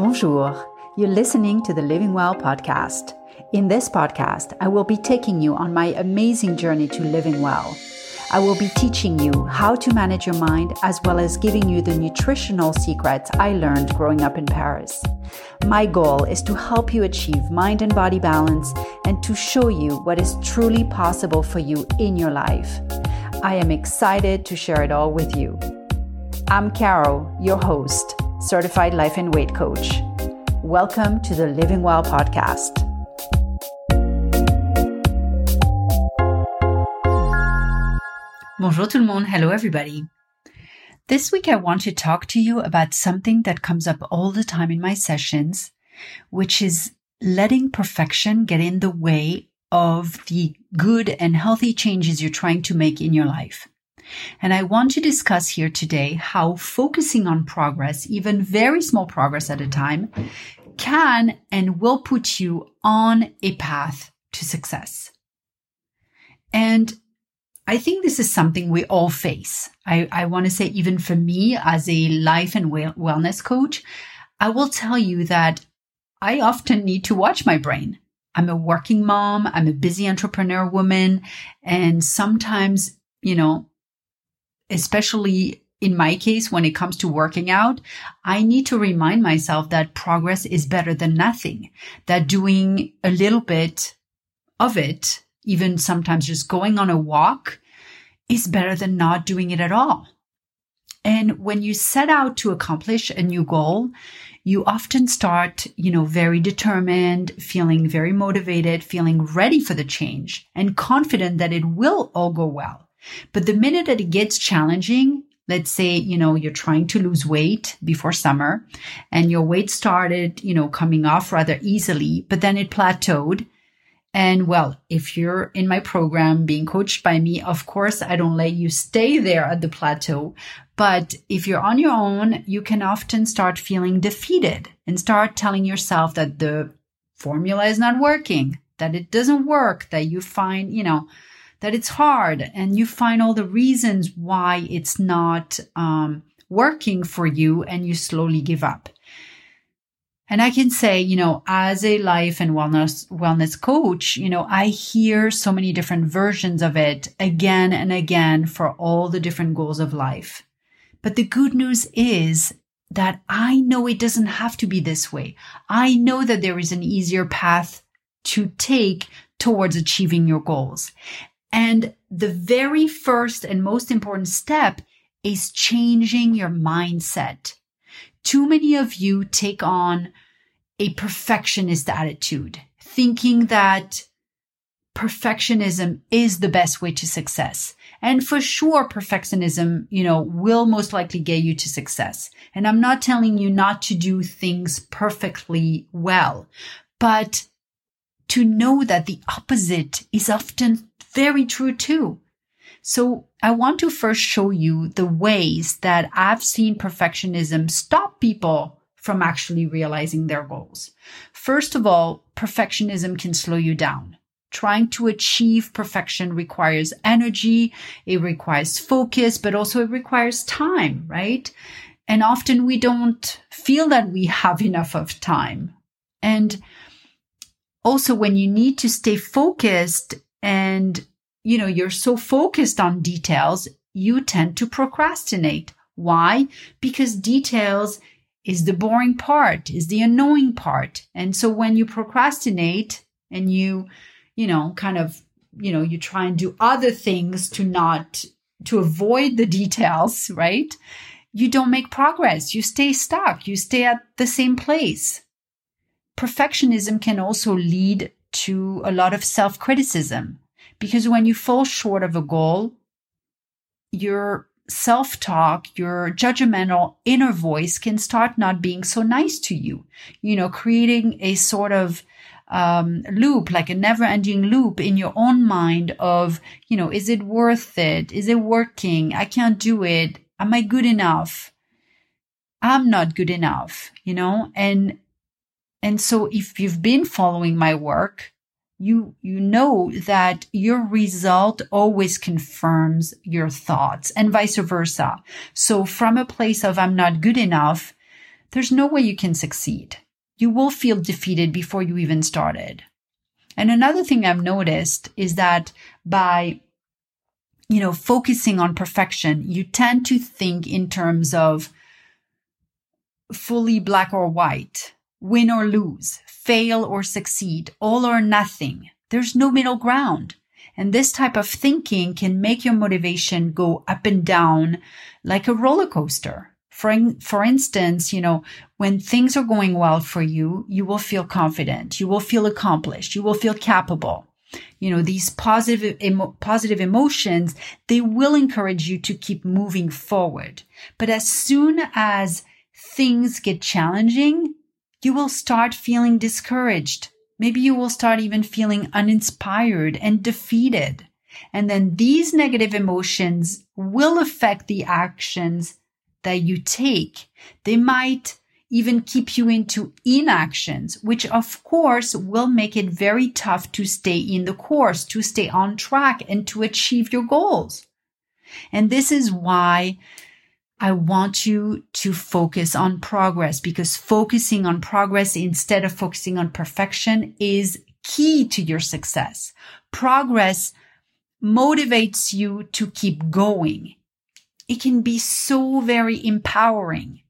Bonjour. You're listening to the Living Well podcast. In this podcast, I will be taking you on my amazing journey to living well. I will be teaching you how to manage your mind as well as giving you the nutritional secrets I learned growing up in Paris. My goal is to help you achieve mind and body balance and to show you what is truly possible for you in your life. I am excited to share it all with you. I'm Caro, your host, certified life and weight coach. Welcome to the Living Well podcast. Bonjour tout le monde. Hello everybody. This week I want to talk to you about something that comes up all the time in my sessions, which is letting perfection get in the way of the good and healthy changes you're trying to make in your life. And I want to discuss here today how focusing on progress, even very small progress at a time, can and will put you on a path to success. And I think this is something we all face. I, I want to say, even for me as a life and wellness coach, I will tell you that I often need to watch my brain. I'm a working mom. I'm a busy entrepreneur woman. And sometimes, you know, especially in my case, when it comes to working out, I need to remind myself that progress is better than nothing, that doing a little bit of it, even sometimes just going on a walk is better than not doing it at all. And when you set out to accomplish a new goal, you often start, you know, very determined, feeling very motivated, feeling ready for the change and confident that it will all go well. But the minute that it gets challenging, let's say, you know, you're trying to lose weight before summer and your weight started, you know, coming off rather easily, but then it plateaued. And well, if you're in my program being coached by me, of course, I don't let you stay there at the plateau. But if you're on your own, you can often start feeling defeated and start telling yourself that the formula is not working, that it doesn't work, that you find, you know, that it's hard and you find all the reasons why it's not um, working for you and you slowly give up. And I can say, you know, as a life and wellness, wellness coach, you know, I hear so many different versions of it again and again for all the different goals of life. But the good news is that I know it doesn't have to be this way. I know that there is an easier path to take towards achieving your goals. And the very first and most important step is changing your mindset. Too many of you take on a perfectionist attitude, thinking that perfectionism is the best way to success. And for sure, perfectionism, you know, will most likely get you to success. And I'm not telling you not to do things perfectly well, but to know that the opposite is often very true too. So I want to first show you the ways that I've seen perfectionism stop people from actually realizing their goals. First of all, perfectionism can slow you down. Trying to achieve perfection requires energy. It requires focus, but also it requires time, right? And often we don't feel that we have enough of time. And also when you need to stay focused and, you know, you're so focused on details, you tend to procrastinate. Why? Because details is the boring part, is the annoying part. And so when you procrastinate and you, you know, kind of, you know, you try and do other things to not, to avoid the details, right? You don't make progress. You stay stuck. You stay at the same place. Perfectionism can also lead to a lot of self criticism because when you fall short of a goal, your self talk, your judgmental inner voice can start not being so nice to you, you know, creating a sort of um, loop, like a never ending loop in your own mind of, you know, is it worth it? Is it working? I can't do it. Am I good enough? I'm not good enough, you know, and, and so if you've been following my work, you you know that your result always confirms your thoughts and vice versa so from a place of i'm not good enough there's no way you can succeed. You will feel defeated before you even started. And another thing I've noticed is that by you know, focusing on perfection, you tend to think in terms of fully black or white, win or lose, fail or succeed, all or nothing. There's no middle ground. And this type of thinking can make your motivation go up and down like a roller coaster. For, for instance, you know, when things are going well for you, you will feel confident. You will feel accomplished. You will feel capable. You know, these positive, emo- positive emotions, they will encourage you to keep moving forward. But as soon as things get challenging, you will start feeling discouraged. Maybe you will start even feeling uninspired and defeated. And then these negative emotions will affect the actions that you take. They might even keep you into inactions, which of course will make it very tough to stay in the course, to stay on track and to achieve your goals. And this is why I want you to focus on progress because focusing on progress instead of focusing on perfection is key to your success. Progress motivates you to keep going. It can be so very empowering,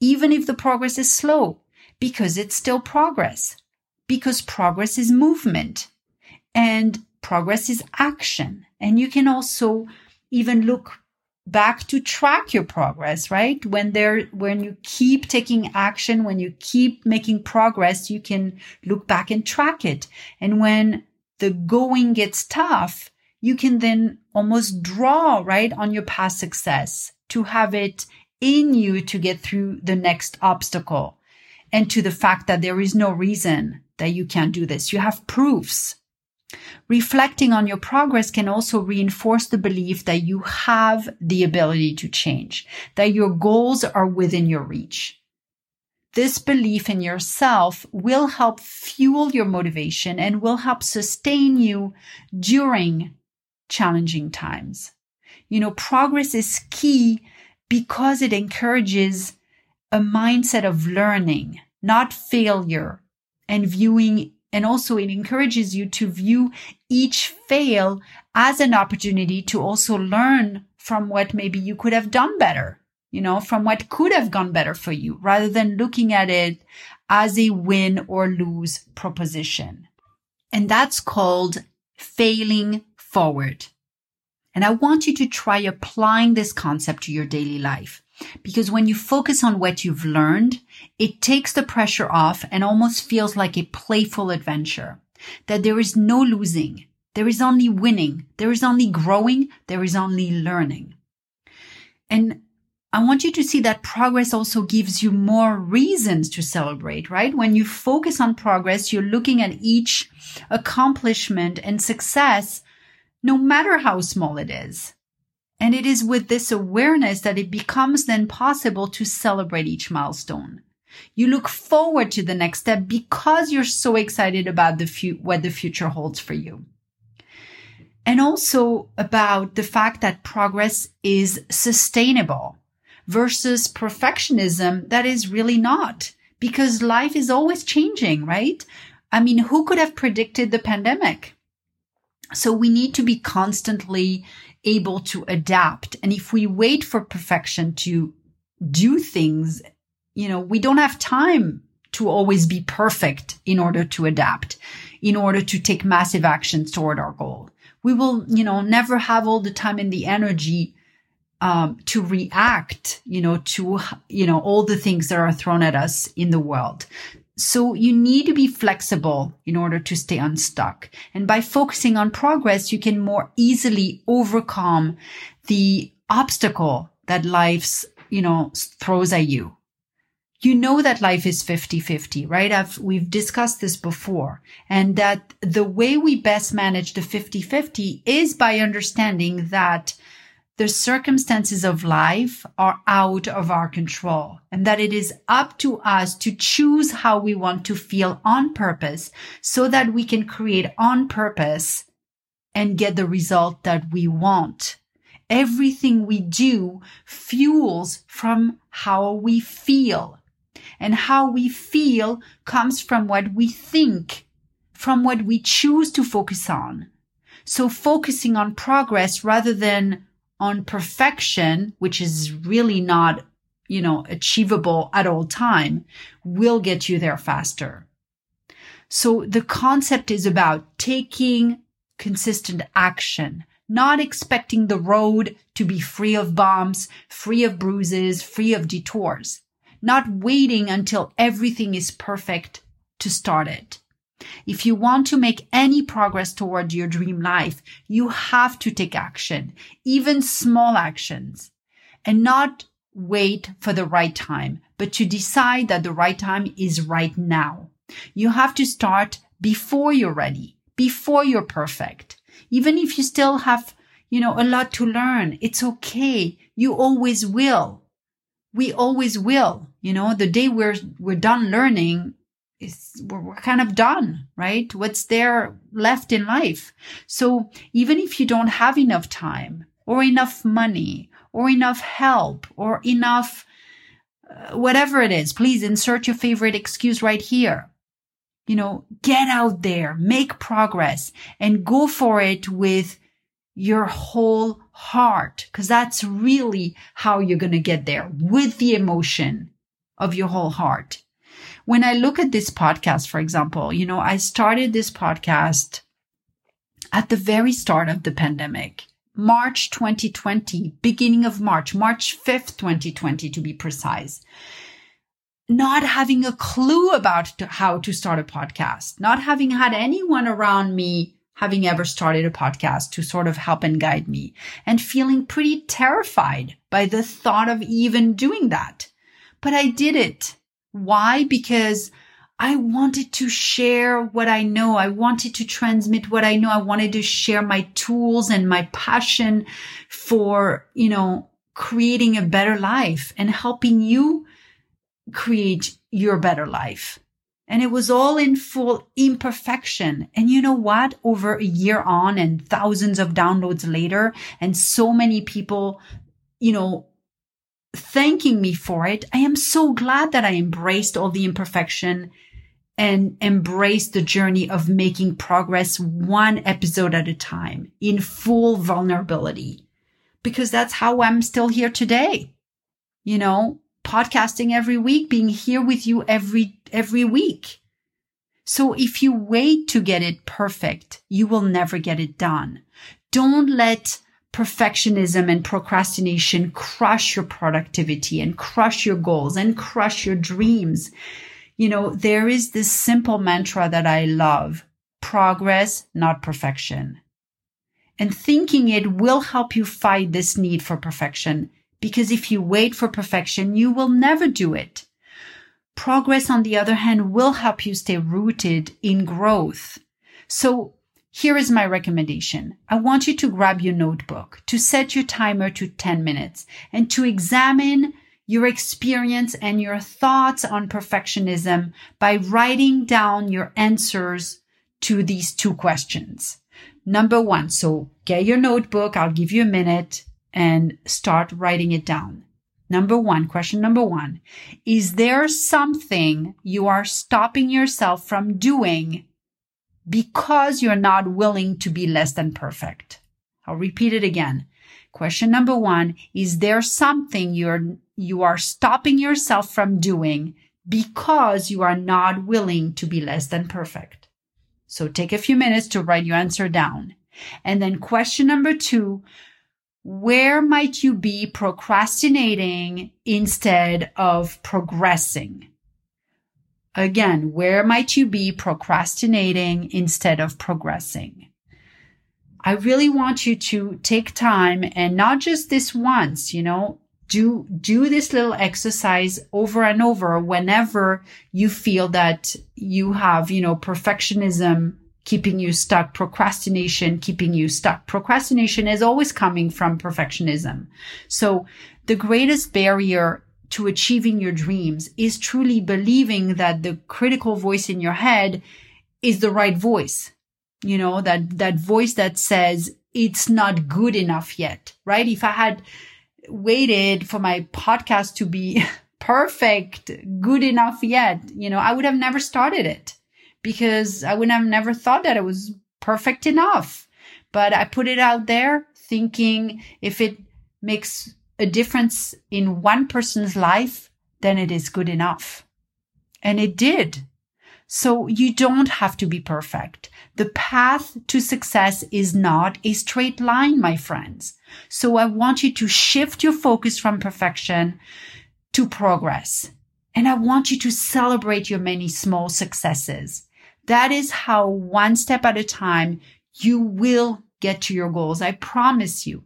even if the progress is slow, because it's still progress, because progress is movement and progress is action. And you can also even look back to track your progress, right? When there, when you keep taking action, when you keep making progress, you can look back and track it. And when the going gets tough, you can then almost draw, right, on your past success to have it in you to get through the next obstacle and to the fact that there is no reason that you can't do this. You have proofs Reflecting on your progress can also reinforce the belief that you have the ability to change, that your goals are within your reach. This belief in yourself will help fuel your motivation and will help sustain you during challenging times. You know, progress is key because it encourages a mindset of learning, not failure, and viewing and also it encourages you to view each fail as an opportunity to also learn from what maybe you could have done better, you know, from what could have gone better for you rather than looking at it as a win or lose proposition. And that's called failing forward. And I want you to try applying this concept to your daily life. Because when you focus on what you've learned, it takes the pressure off and almost feels like a playful adventure. That there is no losing. There is only winning. There is only growing. There is only learning. And I want you to see that progress also gives you more reasons to celebrate, right? When you focus on progress, you're looking at each accomplishment and success, no matter how small it is. And it is with this awareness that it becomes then possible to celebrate each milestone. You look forward to the next step because you're so excited about the fu- what the future holds for you. And also about the fact that progress is sustainable versus perfectionism that is really not because life is always changing, right? I mean, who could have predicted the pandemic? So we need to be constantly able to adapt. And if we wait for perfection to do things, you know, we don't have time to always be perfect in order to adapt, in order to take massive actions toward our goal. We will, you know, never have all the time and the energy um, to react, you know, to, you know, all the things that are thrown at us in the world. So you need to be flexible in order to stay unstuck. And by focusing on progress, you can more easily overcome the obstacle that life's, you know, throws at you. You know that life is 50-50, right? I've, we've discussed this before and that the way we best manage the 50-50 is by understanding that the circumstances of life are out of our control and that it is up to us to choose how we want to feel on purpose so that we can create on purpose and get the result that we want. Everything we do fuels from how we feel. And how we feel comes from what we think, from what we choose to focus on. So focusing on progress rather than on perfection, which is really not, you know, achievable at all time will get you there faster. So the concept is about taking consistent action, not expecting the road to be free of bumps, free of bruises, free of detours, not waiting until everything is perfect to start it. If you want to make any progress toward your dream life, you have to take action, even small actions, and not wait for the right time, but to decide that the right time is right now. You have to start before you're ready, before you're perfect. Even if you still have, you know, a lot to learn, it's okay. You always will. We always will. You know, the day we're, we're done learning, is we're, we're kind of done, right? What's there left in life? So even if you don't have enough time or enough money or enough help or enough uh, whatever it is, please insert your favorite excuse right here you know, get out there, make progress and go for it with your whole heart. Cause that's really how you're going to get there with the emotion of your whole heart. When I look at this podcast, for example, you know, I started this podcast at the very start of the pandemic. March 2020, beginning of March, March 5th, 2020 to be precise not having a clue about how to start a podcast, not having had anyone around me having ever started a podcast to sort of help and guide me and feeling pretty terrified by the thought of even doing that. But I did it. Why? Because I wanted to share what I know. I wanted to transmit what I know. I wanted to share my tools and my passion for, you know, creating a better life and helping you create your better life. And it was all in full imperfection. And you know what? Over a year on and thousands of downloads later and so many people, you know, thanking me for it. I am so glad that I embraced all the imperfection and embraced the journey of making progress one episode at a time in full vulnerability because that's how I'm still here today. You know, podcasting every week, being here with you every, every week. So if you wait to get it perfect, you will never get it done. Don't let perfectionism and procrastination crush your productivity and crush your goals and crush your dreams. You know, there is this simple mantra that I love. Progress, not perfection. And thinking it will help you fight this need for perfection because if you wait for perfection, you will never do it. Progress, on the other hand, will help you stay rooted in growth. So here is my recommendation. I want you to grab your notebook, to set your timer to 10 minutes and to examine your experience and your thoughts on perfectionism by writing down your answers to these two questions. Number one. So get your notebook. I'll give you a minute and start writing it down. Number one, question number one. Is there something you are stopping yourself from doing because you're not willing to be less than perfect? I'll repeat it again. Question number one. Is there something you're, you are stopping yourself from doing because you are not willing to be less than perfect? So take a few minutes to write your answer down. And then question number two where might you be procrastinating instead of progressing? Again, where might you be procrastinating instead of progressing? I really want you to take time and not just this once, you know, do, do this little exercise over and over whenever you feel that you have, you know, perfectionism keeping you stuck, procrastination keeping you stuck. Procrastination is always coming from perfectionism. So the greatest barrier to achieving your dreams is truly believing that the critical voice in your head is the right voice. You know, that, that voice that says it's not good enough yet, right? If I had waited for my podcast to be perfect, good enough yet. You know, I would have never started it because I would have never thought that it was perfect enough. But I put it out there thinking if it makes a difference in one person's life, then it is good enough. And it did. So you don't have to be perfect. The path to success is not a straight line, my friends. So I want you to shift your focus from perfection to progress. And I want you to celebrate your many small successes. That is how one step at a time you will get to your goals. I promise you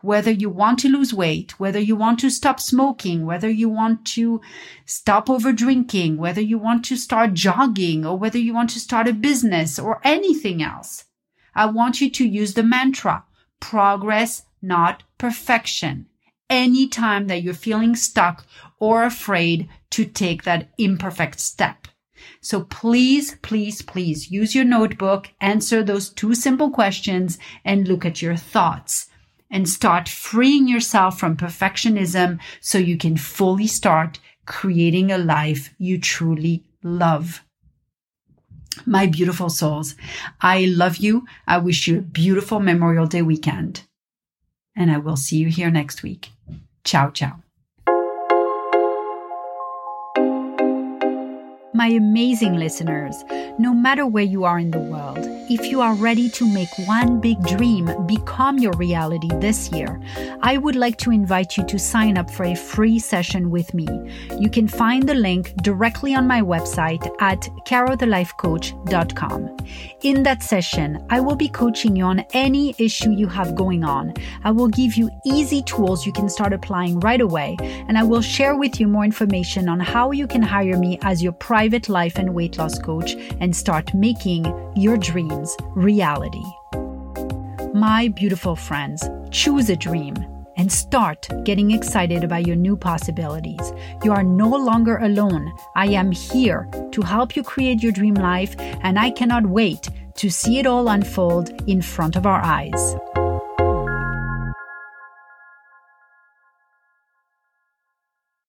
whether you want to lose weight, whether you want to stop smoking, whether you want to stop over drinking, whether you want to start jogging or whether you want to start a business or anything else. I want you to use the mantra progress, not perfection. Anytime that you're feeling stuck or afraid to take that imperfect step. So please, please, please use your notebook, answer those two simple questions and look at your thoughts and start freeing yourself from perfectionism so you can fully start creating a life you truly love. My beautiful souls, I love you. I wish you a beautiful Memorial Day weekend. And I will see you here next week. Ciao, ciao. My amazing listeners, no matter where you are in the world, if you are ready to make one big dream become your reality this year, I would like to invite you to sign up for a free session with me. You can find the link directly on my website at carothelifecoach.com. In that session, I will be coaching you on any issue you have going on. I will give you easy tools you can start applying right away, and I will share with you more information on how you can hire me as your private private life and weight loss coach and start making your dreams reality. My beautiful friends, choose a dream and start getting excited about your new possibilities. You are no longer alone. I am here to help you create your dream life, and I cannot wait to see it all unfold in front of our eyes.